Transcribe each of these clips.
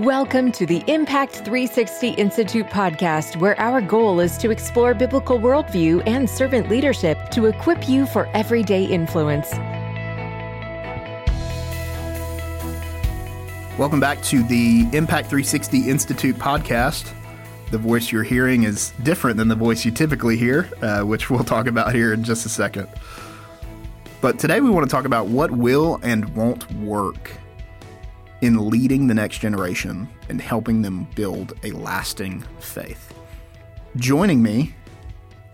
Welcome to the Impact 360 Institute podcast, where our goal is to explore biblical worldview and servant leadership to equip you for everyday influence. Welcome back to the Impact 360 Institute podcast. The voice you're hearing is different than the voice you typically hear, uh, which we'll talk about here in just a second. But today we want to talk about what will and won't work in leading the next generation and helping them build a lasting faith. Joining me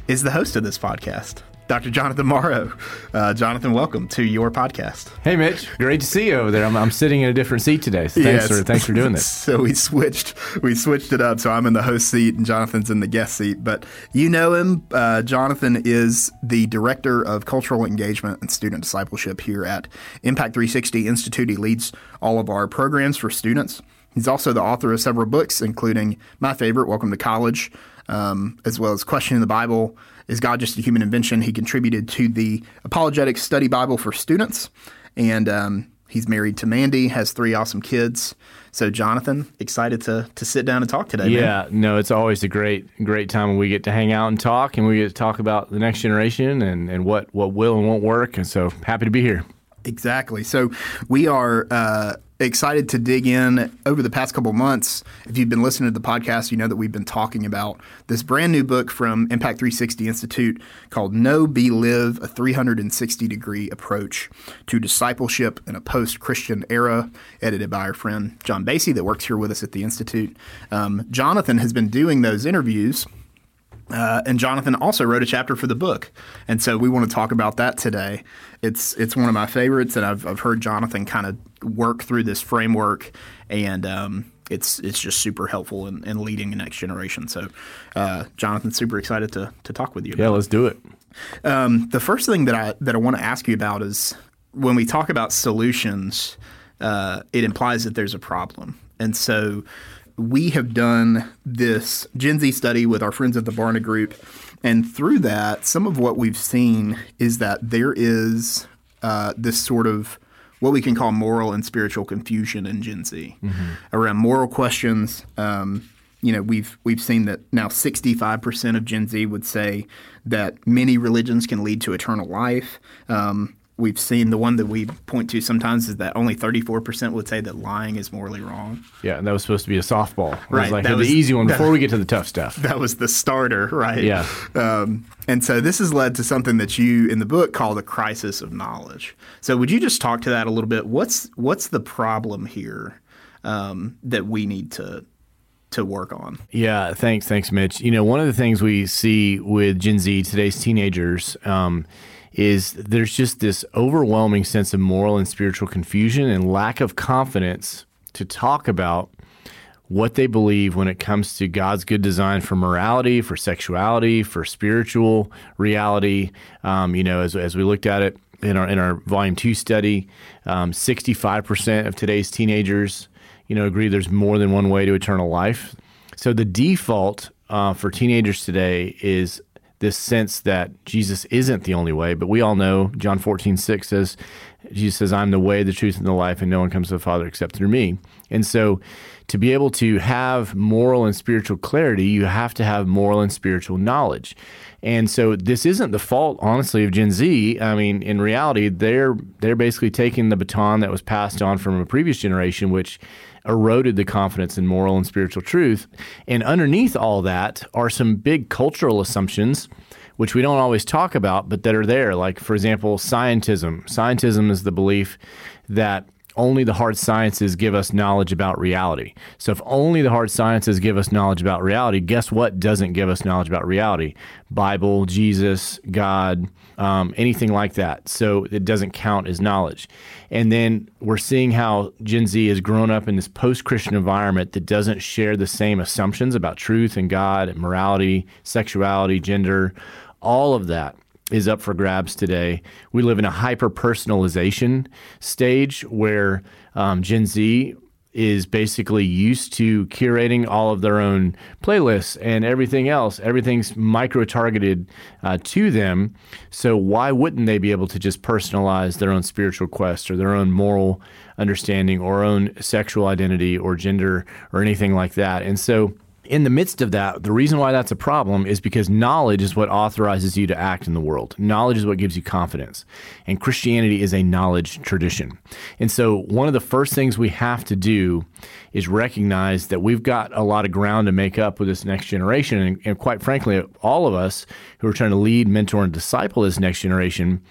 is the host of this podcast, Dr. Jonathan Morrow. Uh, Jonathan, welcome to your podcast. Hey, Mitch. Great to see you over there. I'm, I'm sitting in a different seat today. So thanks, yes. for, thanks for doing this. so we switched we switched it up. So I'm in the host seat and Jonathan's in the guest seat. But you know him. Uh, Jonathan is the director of cultural engagement and student discipleship here at Impact 360 Institute. He leads all of our programs for students. He's also the author of several books, including my favorite, Welcome to College, um, as well as Questioning the Bible is God Just a Human Invention? He contributed to the Apologetic Study Bible for students. And um, he's married to Mandy, has three awesome kids. So, Jonathan, excited to to sit down and talk today. Yeah, man. no, it's always a great great time when we get to hang out and talk, and we get to talk about the next generation and, and what what will and won't work. And so, happy to be here. Exactly. So we are uh, excited to dig in over the past couple months. If you've been listening to the podcast, you know that we've been talking about this brand new book from Impact 360 Institute called Know, Be, Live A 360 Degree Approach to Discipleship in a Post Christian Era, edited by our friend John Basie, that works here with us at the Institute. Um, Jonathan has been doing those interviews. Uh, and Jonathan also wrote a chapter for the book, and so we want to talk about that today. It's it's one of my favorites, and I've I've heard Jonathan kind of work through this framework, and um, it's it's just super helpful in, in, leading the next generation. So, uh, Jonathan, super excited to to talk with you. Yeah, let's do it. Um, the first thing that I that I want to ask you about is when we talk about solutions, uh, it implies that there's a problem, and so we have done this Gen Z study with our friends at the Barna Group, and through that, some of what we've seen is that there is uh, this sort of what we can call moral and spiritual confusion in Gen Z mm-hmm. around moral questions. Um, you know, we've we've seen that now 65% of Gen Z would say that many religions can lead to eternal life. Um, we've seen the one that we point to sometimes is that only 34% would say that lying is morally wrong. Yeah, and that was supposed to be a softball. It right. was like that was, the easy one before that, we get to the tough stuff. That was the starter, right? Yeah. Um, and so this has led to something that you in the book call the crisis of knowledge. So would you just talk to that a little bit? What's what's the problem here um, that we need to to work on. Yeah, thanks, thanks, Mitch. You know, one of the things we see with Gen Z, today's teenagers, um, is there's just this overwhelming sense of moral and spiritual confusion and lack of confidence to talk about what they believe when it comes to God's good design for morality, for sexuality, for spiritual reality. Um, you know, as, as we looked at it in our in our volume two study, um, 65% of today's teenagers, you know, agree there's more than one way to eternal life. So the default uh, for teenagers today is this sense that Jesus isn't the only way, but we all know John 14, 6 says, Jesus says, I'm the way, the truth, and the life, and no one comes to the Father except through me. And so to be able to have moral and spiritual clarity, you have to have moral and spiritual knowledge. And so this isn't the fault, honestly, of Gen Z. I mean, in reality, they're they're basically taking the baton that was passed on from a previous generation, which eroded the confidence in moral and spiritual truth. And underneath all that are some big cultural assumptions which we don't always talk about, but that are there. Like, for example, scientism. Scientism is the belief that only the hard sciences give us knowledge about reality. So if only the hard sciences give us knowledge about reality, guess what doesn't give us knowledge about reality? Bible, Jesus, God, um, anything like that. So it doesn't count as knowledge. And then we're seeing how Gen Z has grown up in this post-Christian environment that doesn't share the same assumptions about truth and God, and morality, sexuality, gender, all of that is up for grabs today. We live in a hyper personalization stage where um, Gen Z is basically used to curating all of their own playlists and everything else. Everything's micro targeted uh, to them. So, why wouldn't they be able to just personalize their own spiritual quest or their own moral understanding or own sexual identity or gender or anything like that? And so, in the midst of that, the reason why that's a problem is because knowledge is what authorizes you to act in the world. Knowledge is what gives you confidence. And Christianity is a knowledge tradition. And so, one of the first things we have to do is recognize that we've got a lot of ground to make up with this next generation. And, and quite frankly, all of us who are trying to lead, mentor, and disciple this next generation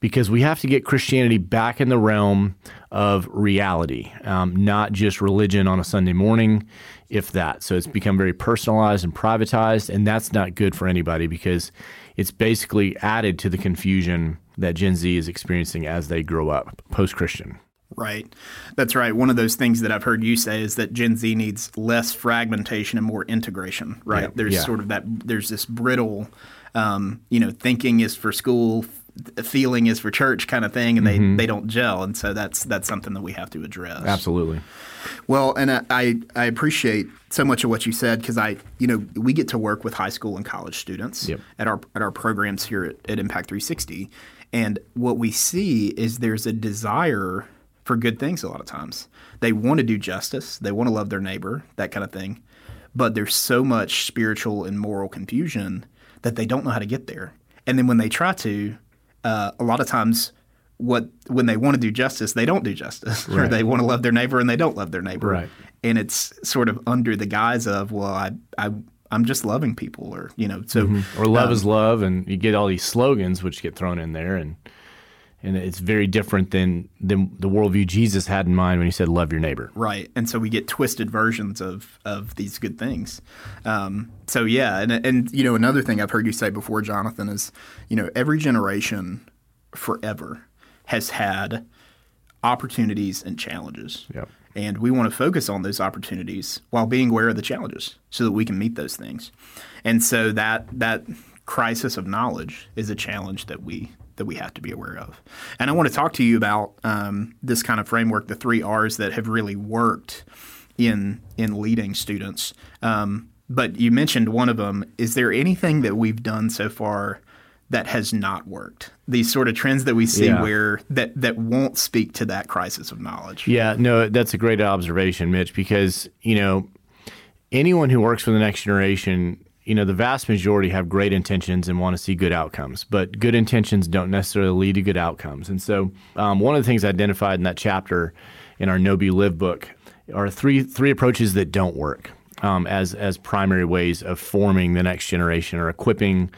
because we have to get Christianity back in the realm of reality, um, not just religion on a Sunday morning, if that. So it's become very personalized and privatized, and that's not good for anybody because it's basically added to the confusion that Gen Z is experiencing as they grow up post Christian. Right. That's right. One of those things that I've heard you say is that Gen Z needs less fragmentation and more integration, right? Yeah. There's yeah. sort of that, there's this brittle, um, you know, thinking is for school, feeling is for church kind of thing, and mm-hmm. they, they don't gel. And so that's that's something that we have to address. Absolutely. Well, and I I appreciate so much of what you said because I you know we get to work with high school and college students yep. at our at our programs here at, at Impact 360, and what we see is there's a desire for good things a lot of times. They want to do justice, they want to love their neighbor, that kind of thing. But there's so much spiritual and moral confusion that they don't know how to get there. And then when they try to, uh, a lot of times what when they want to do justice, they don't do justice, right. or they want to love their neighbor and they don't love their neighbor. Right. And it's sort of under the guise of, well, I, I I'm just loving people, or you know, so mm-hmm. or love um, is love, and you get all these slogans which get thrown in there, and and it's very different than than the worldview Jesus had in mind when he said love your neighbor. Right, and so we get twisted versions of of these good things. Um, so yeah, and and you know another thing I've heard you say before, Jonathan, is you know every generation forever has had opportunities and challenges. Yep. And we want to focus on those opportunities while being aware of the challenges so that we can meet those things. And so that that crisis of knowledge is a challenge that we that we have to be aware of. And I want to talk to you about um, this kind of framework, the three R's that have really worked in in leading students. Um, but you mentioned one of them. Is there anything that we've done so far that has not worked. These sort of trends that we see yeah. where that that won't speak to that crisis of knowledge. Yeah, no, that's a great observation, Mitch, because, you know, anyone who works for the next generation, you know, the vast majority have great intentions and want to see good outcomes, but good intentions don't necessarily lead to good outcomes. And so, um, one of the things identified in that chapter in our Know Be Live book are three three approaches that don't work um, as as primary ways of forming the next generation or equipping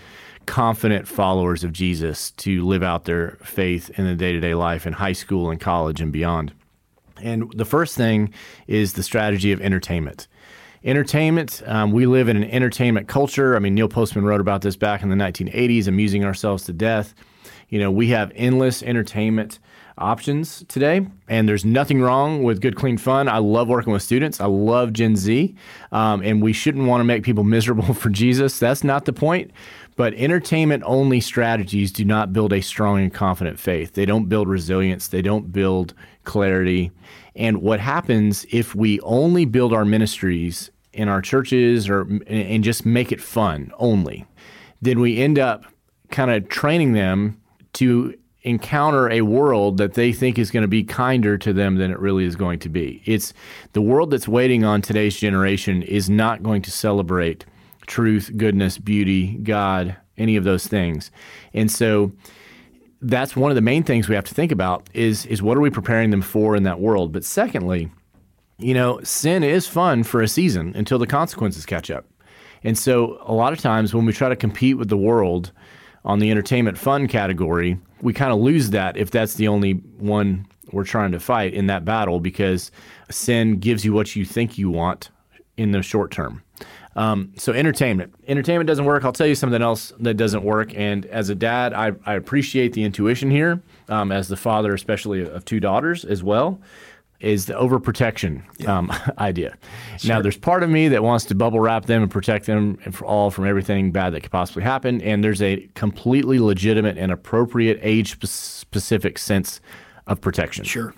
confident followers of Jesus to live out their faith in the day to day life in high school and college and beyond. And the first thing is the strategy of entertainment. Entertainment, um, we live in an entertainment culture. I mean, Neil Postman wrote about this back in the 1980s, amusing ourselves to death. You know, we have endless entertainment options today, and there's nothing wrong with good, clean fun. I love working with students. I love Gen Z, um, and we shouldn't want to make people miserable for Jesus. That's not the point. But entertainment only strategies do not build a strong and confident faith. They don't build resilience, they don't build clarity. And what happens if we only build our ministries in our churches or and just make it fun only, then we end up kind of training them to encounter a world that they think is going to be kinder to them than it really is going to be. It's the world that's waiting on today's generation is not going to celebrate truth, goodness, beauty, God, any of those things. And so that's one of the main things we have to think about is is what are we preparing them for in that world? But secondly, you know, sin is fun for a season until the consequences catch up. And so a lot of times when we try to compete with the world on the entertainment fun category, we kind of lose that if that's the only one we're trying to fight in that battle because sin gives you what you think you want in the short term. Um, so entertainment, entertainment doesn't work. I'll tell you something else that doesn't work. And as a dad, I, I appreciate the intuition here. Um, as the father, especially of two daughters as well, is the overprotection yeah. um, idea. Sure. Now, there's part of me that wants to bubble wrap them and protect them all from everything bad that could possibly happen. And there's a completely legitimate and appropriate age specific sense of protection. Sure.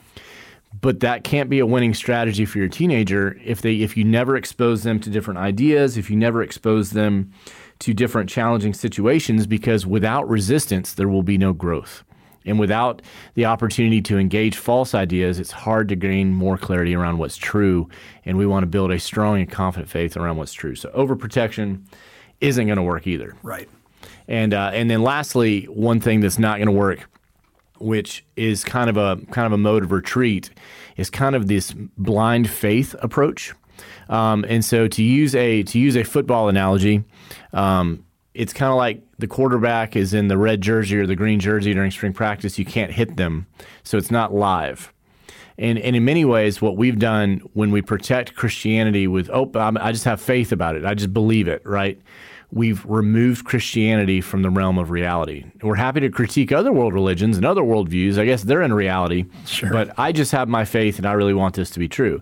But that can't be a winning strategy for your teenager if they if you never expose them to different ideas, if you never expose them to different challenging situations because without resistance there will be no growth. And without the opportunity to engage false ideas, it's hard to gain more clarity around what's true. And we want to build a strong and confident faith around what's true. So overprotection isn't going to work either. Right. And uh, and then lastly, one thing that's not going to work, which is kind of a kind of a mode of retreat, is kind of this blind faith approach. Um, and so to use a to use a football analogy, um, it's kind of like the quarterback is in the red jersey or the green jersey during spring practice. You can't hit them, so it's not live. And, and in many ways, what we've done when we protect Christianity with, oh, I just have faith about it, I just believe it, right? We've removed Christianity from the realm of reality. We're happy to critique other world religions and other worldviews. I guess they're in reality. Sure. But I just have my faith and I really want this to be true.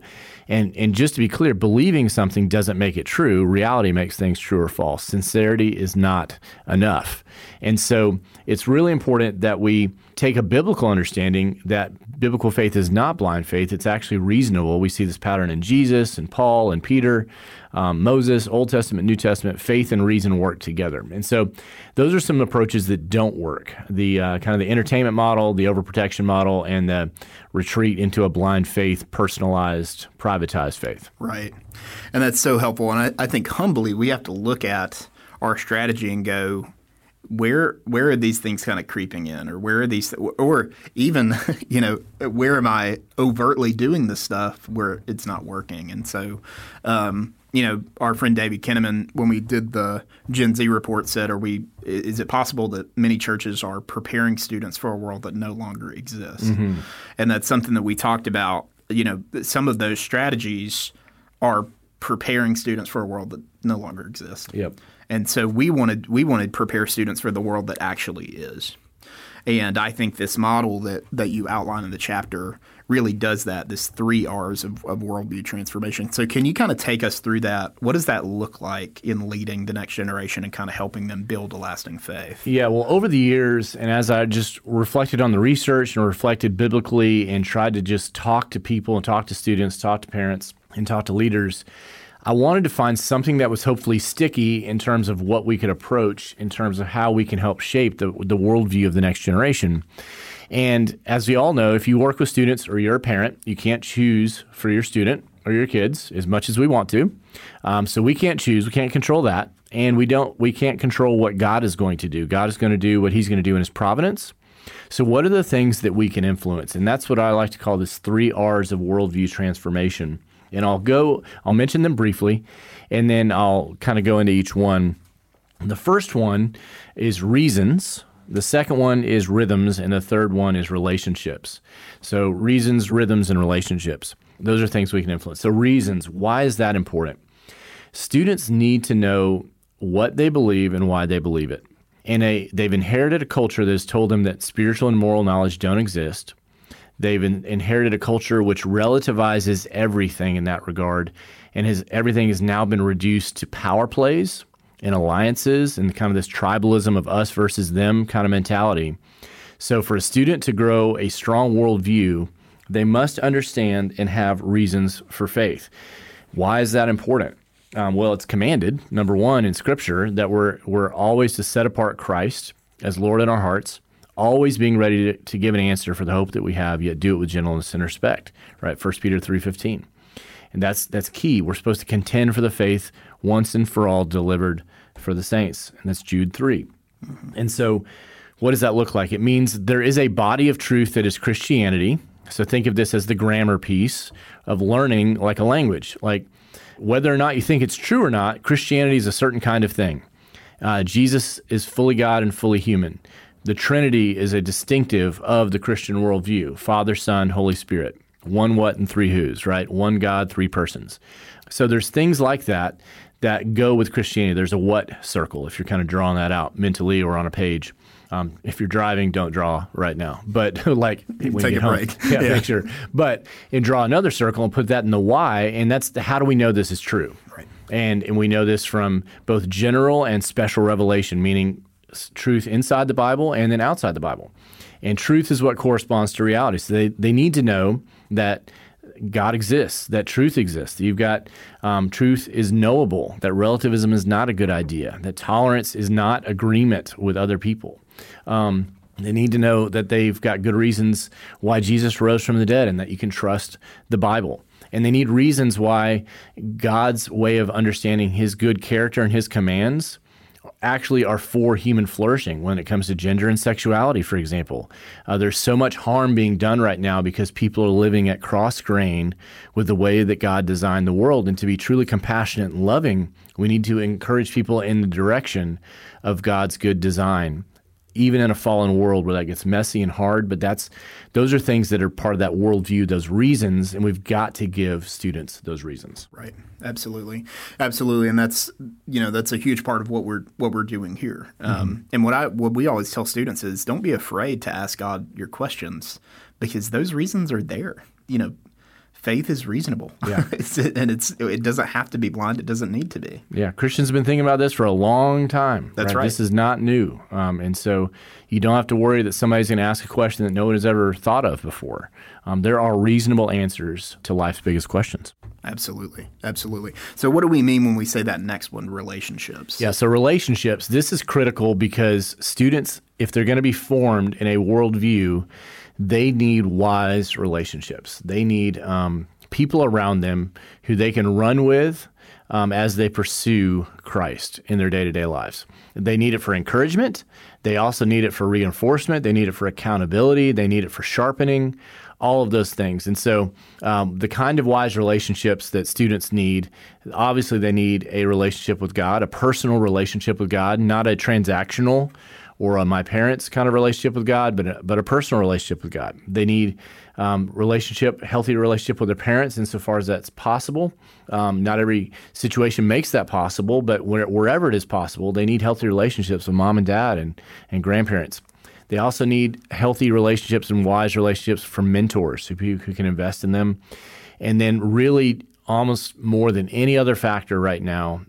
And, and just to be clear, believing something doesn't make it true. Reality makes things true or false. Sincerity is not enough. And so it's really important that we take a biblical understanding that biblical faith is not blind faith. It's actually reasonable. We see this pattern in Jesus and Paul and Peter, um, Moses, Old Testament, New Testament. Faith and reason work together. And so those are some approaches that don't work. The uh, kind of the entertainment model, the overprotection model, and the retreat into a blind faith, personalized, faith. Right. And that's so helpful. And I, I think humbly, we have to look at our strategy and go, where where are these things kind of creeping in or where are these or even you know where am i overtly doing this stuff where it's not working and so um, you know our friend david kinnaman when we did the gen z report said are we is it possible that many churches are preparing students for a world that no longer exists mm-hmm. and that's something that we talked about you know some of those strategies are preparing students for a world that no longer exists yep and so we wanted we wanted to prepare students for the world that actually is. And I think this model that, that you outline in the chapter really does that, this three R's of, of worldview transformation. So, can you kind of take us through that? What does that look like in leading the next generation and kind of helping them build a lasting faith? Yeah, well, over the years, and as I just reflected on the research and reflected biblically and tried to just talk to people and talk to students, talk to parents, and talk to leaders, I wanted to find something that was hopefully sticky in terms of what we could approach in terms of how we can help shape the, the worldview of the next generation. And as we all know, if you work with students or you're a parent, you can't choose for your student or your kids as much as we want to. Um, so we can't choose, we can't control that, and we don't, we can't control what God is going to do. God is going to do what He's going to do in His providence. So, what are the things that we can influence? And that's what I like to call this three R's of worldview transformation and I'll go, I'll mention them briefly, and then I'll kind of go into each one. The first one is reasons. The second one is rhythms, and the third one is relationships. So, reasons, rhythms, and relationships. Those are things we can influence. So, reasons, why is that important? Students need to know what they believe and why they believe it. And they've inherited a culture that has told them that spiritual and moral knowledge don't exist. They've in, inherited a culture which relativizes everything in that regard, and has everything has now been reduced to power plays and alliances and kind of this tribalism of us versus them kind of mentality. So, for a student to grow a strong worldview, they must understand and have reasons for faith. Why is that important? Um, well, it's commanded, number one, in Scripture, that we're, we're always to set apart Christ as Lord in our hearts always being ready to, to give an answer for the hope that we have, yet do it with gentleness and respect. Right, 1 Peter three fifteen, and that's that's key. We're supposed to contend for the faith once and for all delivered for the saints, and that's Jude 3 mm-hmm. And so, what does that look like? It means there is a body of truth that is Christianity. So think of this as the grammar piece of learning like a language. Like whether or not you think it's true or not, Christianity is a certain kind of thing. Uh, Jesus is fully God and fully human the Trinity is a distinctive of the Christian worldview Father, Son, Holy Spirit. One what and three who's, right? One God, three persons. So there's things like that that go with Christianity. There's a what circle if you're kind of drawing that out mentally or on a page. Um, if you're driving, don't draw right now. But like when take a home, break. Yeah, yeah, make sure. But and draw another circle and put that in the why, and that's the, how do we know this is true? Right. And and we know this from both general and special revelation, meaning truth inside the Bible and then outside the Bible. And truth is what corresponds to reality. So they, they need to know that God exists, that truth exists. You've got um, truth is knowable, that relativism is not a good idea, that tolerance is not agreement with other people. Um, they need to know that they've got good reasons why Jesus rose from the dead and that you can trust the Bible. And they need reasons why God's way of understanding his good character and his commands actually are for human flourishing when it comes to gender and sexuality, for example. Uh, there's so much harm being done right now because people are living at cross grain with the way that God designed the world. And to be truly compassionate and loving, we need to encourage people in the direction of God's good design even in a fallen world where that gets messy and hard. But that's those are things that are part of that worldview, those reasons, and we've got to give students those reasons. Right. Absolutely. Absolutely. And that's you know that's a huge part of what we're what we're doing here. Um, mm-hmm. Um, and what I what we always tell students is don't be afraid to ask God your questions because those reasons are there. You know, faith is reasonable. Yeah, it's, and it's it doesn't have to be blind. It doesn't need to be. Yeah, Christians have been thinking about this for a long time. That's right. right. This is not new, um, and so you don't have to worry that somebody's going to ask a question that no one has ever thought of before. Um, there are reasonable answers to life's biggest questions. Absolutely. Absolutely. So, what do we mean when we say that next one, relationships? Yeah, so relationships, this is critical because students, if they're going to be formed in a worldview, they need wise relationships. They need um, people around them who they can run with um, as they pursue Christ in their day to day lives. They need it for encouragement. They also need it for reinforcement. They need it for accountability. They need it for sharpening, all of those things. And so, um, the kind of wise relationships that students need obviously, they need a relationship with God, a personal relationship with God, not a transactional or a my parents kind of relationship with God, but a, but a personal relationship with God. They need um, relationship, healthy relationship with their parents, insofar as that's possible. Um, not every situation makes that possible, but where, wherever it is possible, they need healthy relationships with mom and dad and, and grandparents. They also need healthy relationships and wise relationships from mentors who, who can invest in them. And then, really, almost more than any other factor right now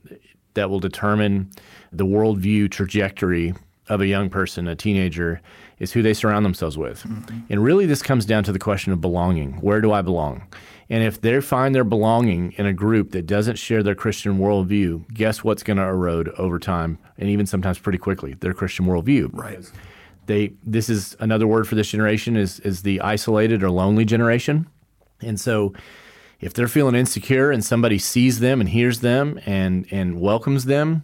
that will determine the worldview trajectory of a young person, a teenager, is who they surround themselves with. Mm-hmm. And really, this comes down to the question of belonging. Where do I belong? And if they find their belonging in a group that doesn't share their Christian worldview, guess what's going to erode over time, and even sometimes pretty quickly, their Christian worldview. Right. They. This is another word for this generation is is the isolated or lonely generation, and so if they're feeling insecure and somebody sees them and hears them and and welcomes them,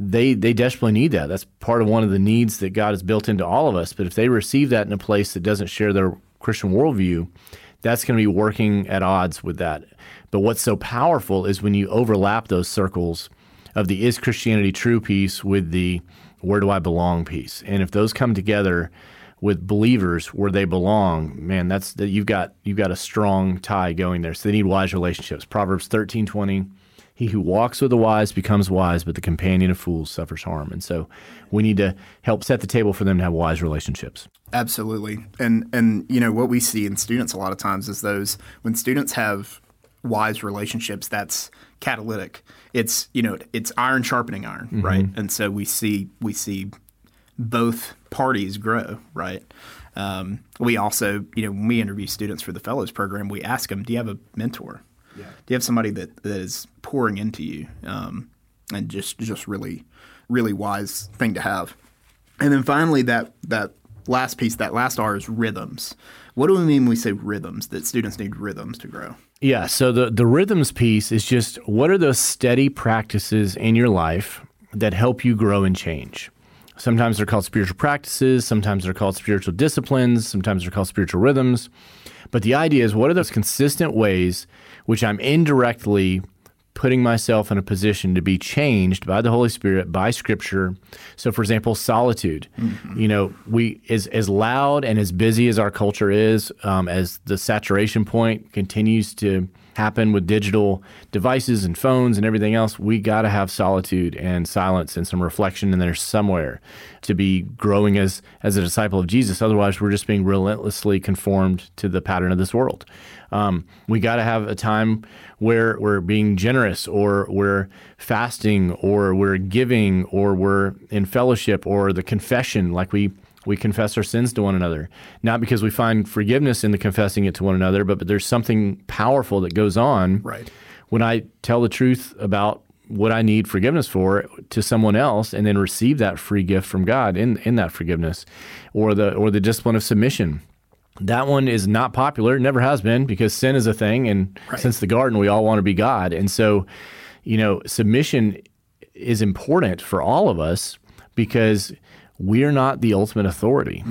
they they desperately need that. That's part of one of the needs that God has built into all of us. But if they receive that in a place that doesn't share their Christian worldview, that's going to be working at odds with that. But what's so powerful is when you overlap those circles of the is Christianity true piece with the where do I belong piece. And if those come together with believers where they belong, man, that's that you've got you've got a strong tie going there. So they need wise relationships. Proverbs thirteen twenty he who walks with the wise becomes wise, but the companion of fools suffers harm. And so we need to help set the table for them to have wise relationships. Absolutely. And and you know what we see in students a lot of times is those when students have wise relationships that's catalytic. It's you know it's iron sharpening iron, mm-hmm. right? And so we see we see both parties grow, right? Um, we also, you know, when we interview students for the fellows program, we ask them, "Do you have a mentor?" Yeah. Do you have somebody that, that is pouring into you? Um, and just just really really wise thing to have. And then finally, that that last piece, that last R is rhythms. What do we mean when we say rhythms? That students need rhythms to grow. Yeah. So the the rhythms piece is just what are those steady practices in your life that help you grow and change. Sometimes they're called spiritual practices. Sometimes they're called spiritual disciplines. Sometimes they're called spiritual rhythms. But the idea is what are those consistent ways which I'm indirectly putting myself in a position to be changed by the Holy Spirit, by Scripture. So, for example, solitude. Mm-hmm. You know, we as as loud and as busy as our culture is, um, as the saturation point continues to happen with digital devices and phones and everything else, we got to have solitude and silence and some reflection in there somewhere to be growing as as a disciple of Jesus. Otherwise, we're just being relentlessly conformed to the pattern of this world. Um, we got to have a time where we're being generous, or we're fasting, or we're giving, or we're in fellowship, or the confession, like we we confess our sins to one another. Not because we find forgiveness in the confessing it to one another, but, but there's something powerful that goes on Right. when I tell the truth about what I need forgiveness for to someone else and then receive that free gift from God in, in that forgiveness or the or the discipline of submission. That one is not popular, it never has been because sin is a thing and Right. since the garden we all want to be God. And so, you know, submission is important for all of us because we're not the ultimate authority.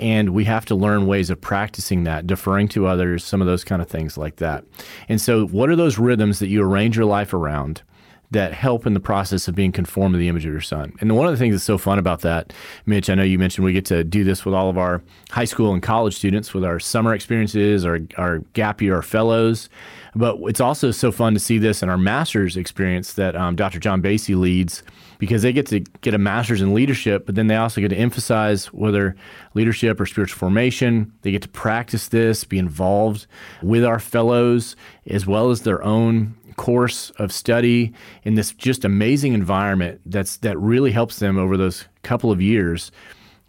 And we have to learn ways of practicing that, deferring to others, some of those kind of things like that. And so, what are those rhythms that you arrange your life around? That help in the process of being conformed to the image of your son. And one of the things that's so fun about that, Mitch, I know you mentioned we get to do this with all of our high school and college students with our summer experiences, our, our gap year, our fellows. But it's also so fun to see this in our master's experience that um, Dr. John Basie leads because they get to get a master's in leadership, but then they also get to emphasize whether leadership or spiritual formation. They get to practice this, be involved with our fellows, as well as their own course of study in this just amazing environment that's that really helps them over those couple of years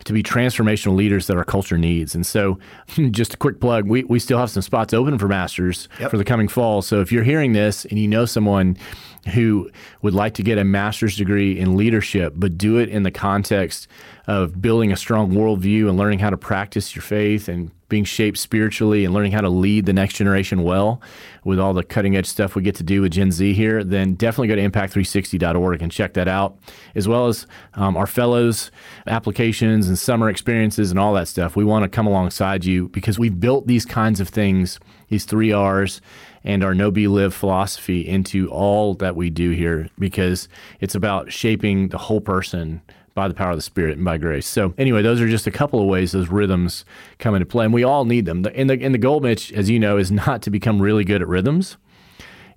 to be transformational leaders that our culture needs. And so, just a quick plug we, we still have some spots open for masters Yep. for the coming fall. So, if you're hearing this and you know someone who would like to get a master's degree in leadership, but do it in the context of building a strong worldview and learning how to practice your faith and being shaped spiritually and learning how to lead the next generation well with all the cutting edge stuff we get to do with Gen Z here, then definitely go to impact360.org and check that out, as well as um, our fellows applications and summer experiences and all that stuff. We want to come alongside you because we've built these kinds of things, these three R's and our Know Be Live philosophy into all that we do here because it's about shaping the whole person by the power of the Spirit and by grace. So anyway, those are just a couple of ways those rhythms come into play, and we all need them. And the and the goal, Mitch, as you know, is not to become really good at rhythms.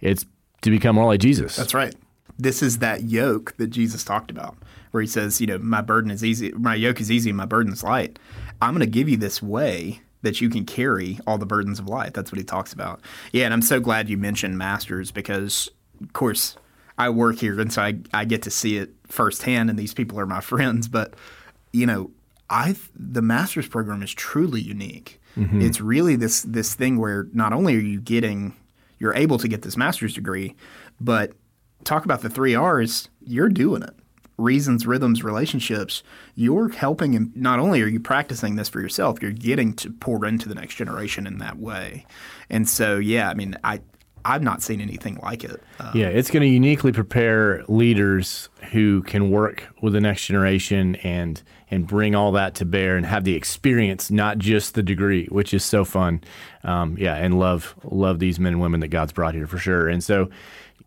It's to become more like Jesus. That's right. This is that yoke that Jesus talked about, where he says, you know, my burden is easy, my yoke is easy, my burden is light. I'm going to give you this way that you can carry all the burdens of life. That's what he talks about. Yeah, and I'm so glad you mentioned masters because, of course, I work here, and so I, I get to see it firsthand, and these people are my friends. But you know, I the master's program is truly unique. Mm-hmm. It's really this this thing where not only are you getting you're able to get this master's degree, but talk about the three R's, you're doing it. Reasons, rhythms, relationships. You're helping, and not only are you practicing this for yourself, you're getting to pour into the next generation in that way. And so, yeah, I mean, I I've not seen anything like it. Uh, Yeah, it's going to uniquely prepare leaders who can work with the next generation and and bring all that to bear and have the experience, not just the degree, which is so fun. Um, yeah, and love love these men and women that God's brought here for sure. And so,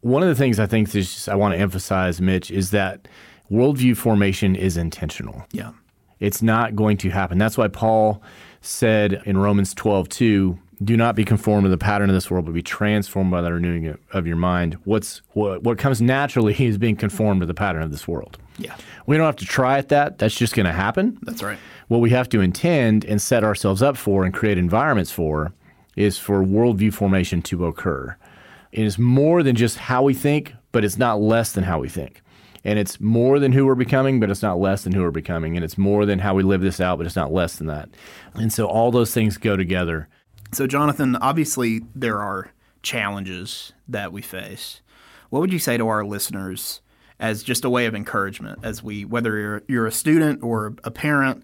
one of the things I think is just, I want to emphasize, Mitch, is that worldview formation is intentional. yeah, It's not going to happen. That's why Paul said in Romans 12, 2, do not be conformed to the pattern of this world, but be transformed by the renewing of your mind. What's what, what comes naturally is being conformed to the pattern of this world. yeah, We don't have to try at that. That's just going to happen. that's right. What we have to intend and set ourselves up for and create environments for is for worldview formation to occur. It is more than just how we think, but it's not less than how we think. And it's more than who we're becoming, but it's not less than who we're becoming. And it's more than how we live this out, but it's not less than that. And so all those things go together. So, Jonathan, obviously there are challenges that we face. What would you say to our listeners as just a way of encouragement, as we, whether you're, you're a student or a parent,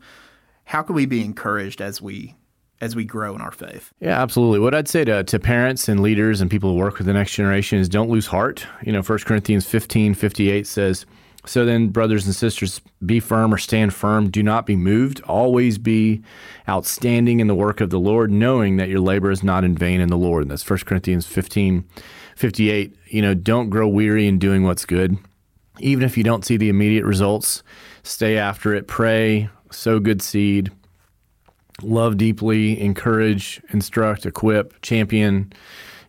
how can we be encouraged as we as we grow in our faith? Yeah, absolutely. What I'd say to, to parents and leaders and people who work with the next generation is don't lose heart. You know, 1 Corinthians 15 58 says, So then, brothers and sisters, be firm or stand firm. Do not be moved. Always be outstanding in the work of the Lord, knowing that your labor is not in vain in the Lord. And that's 1 Corinthians 15 58. You know, don't grow weary in doing what's good. Even if you don't see the immediate results, stay after it. Pray, sow good seed love deeply, encourage, instruct, equip, champion,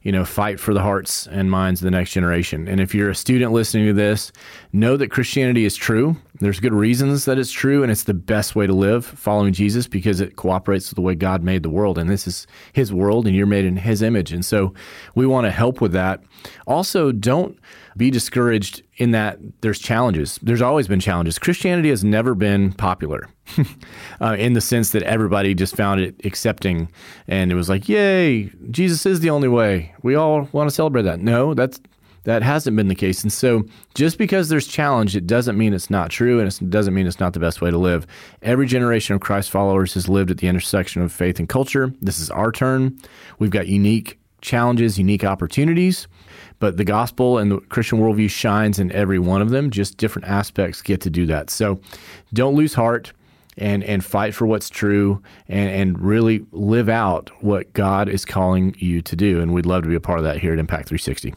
you know, fight for the hearts and minds of the next generation. And if you're a student listening to this, know that Christianity is true. There's good reasons that it's true, and it's the best way to live following Jesus because it cooperates with the way God made the world. And this is His world, and you're made in His image. And so we want to help with that. Also, don't be discouraged in that there's challenges. There's always been challenges. Christianity has never been popular uh, in the sense that everybody just found it accepting and it was like, yay, Jesus is the only way. We all want to celebrate that. No, that's that hasn't been the case. And so just because there's challenge, it doesn't mean it's not true and it doesn't mean it's not the best way to live. Every generation of Christ followers has lived at the intersection of faith and culture. This is our turn. We've got unique challenges, unique opportunities, but the gospel and the Christian worldview shines in every one of them. Just different aspects get to do that. So don't lose heart and and fight for what's true and and really live out what God is calling you to do. And we'd love to be a part of that here at Impact 360.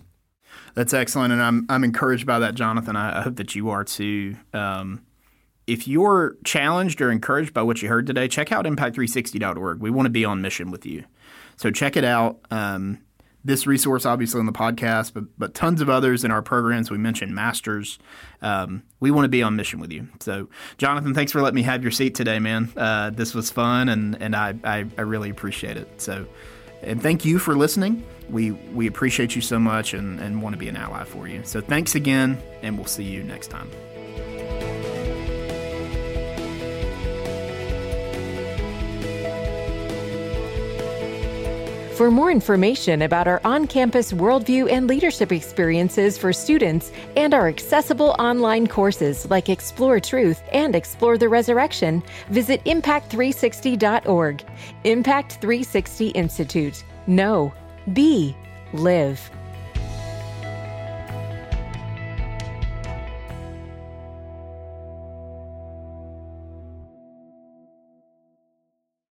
That's excellent, and I'm I'm encouraged by that, Jonathan. I, I hope that you are too. Um, if you're challenged or encouraged by what you heard today, check out impact360.org. We want to be on mission with you, so check it out. Um, this resource, obviously, on the podcast, but but tons of others in our programs. We mentioned masters. Um, we want to be on mission with you. So, Jonathan, thanks for letting me have your seat today, man. Uh, this was fun, and and I, I I really appreciate it. So, and thank you for listening we we appreciate you so much and, and want to be an ally for you. So thanks again, and we'll see you next time. For more information about our on campus worldview and leadership experiences for students and our accessible online courses like Explore Truth and Explore the Resurrection, visit impact360.org. Impact 360 Institute. Know be, live.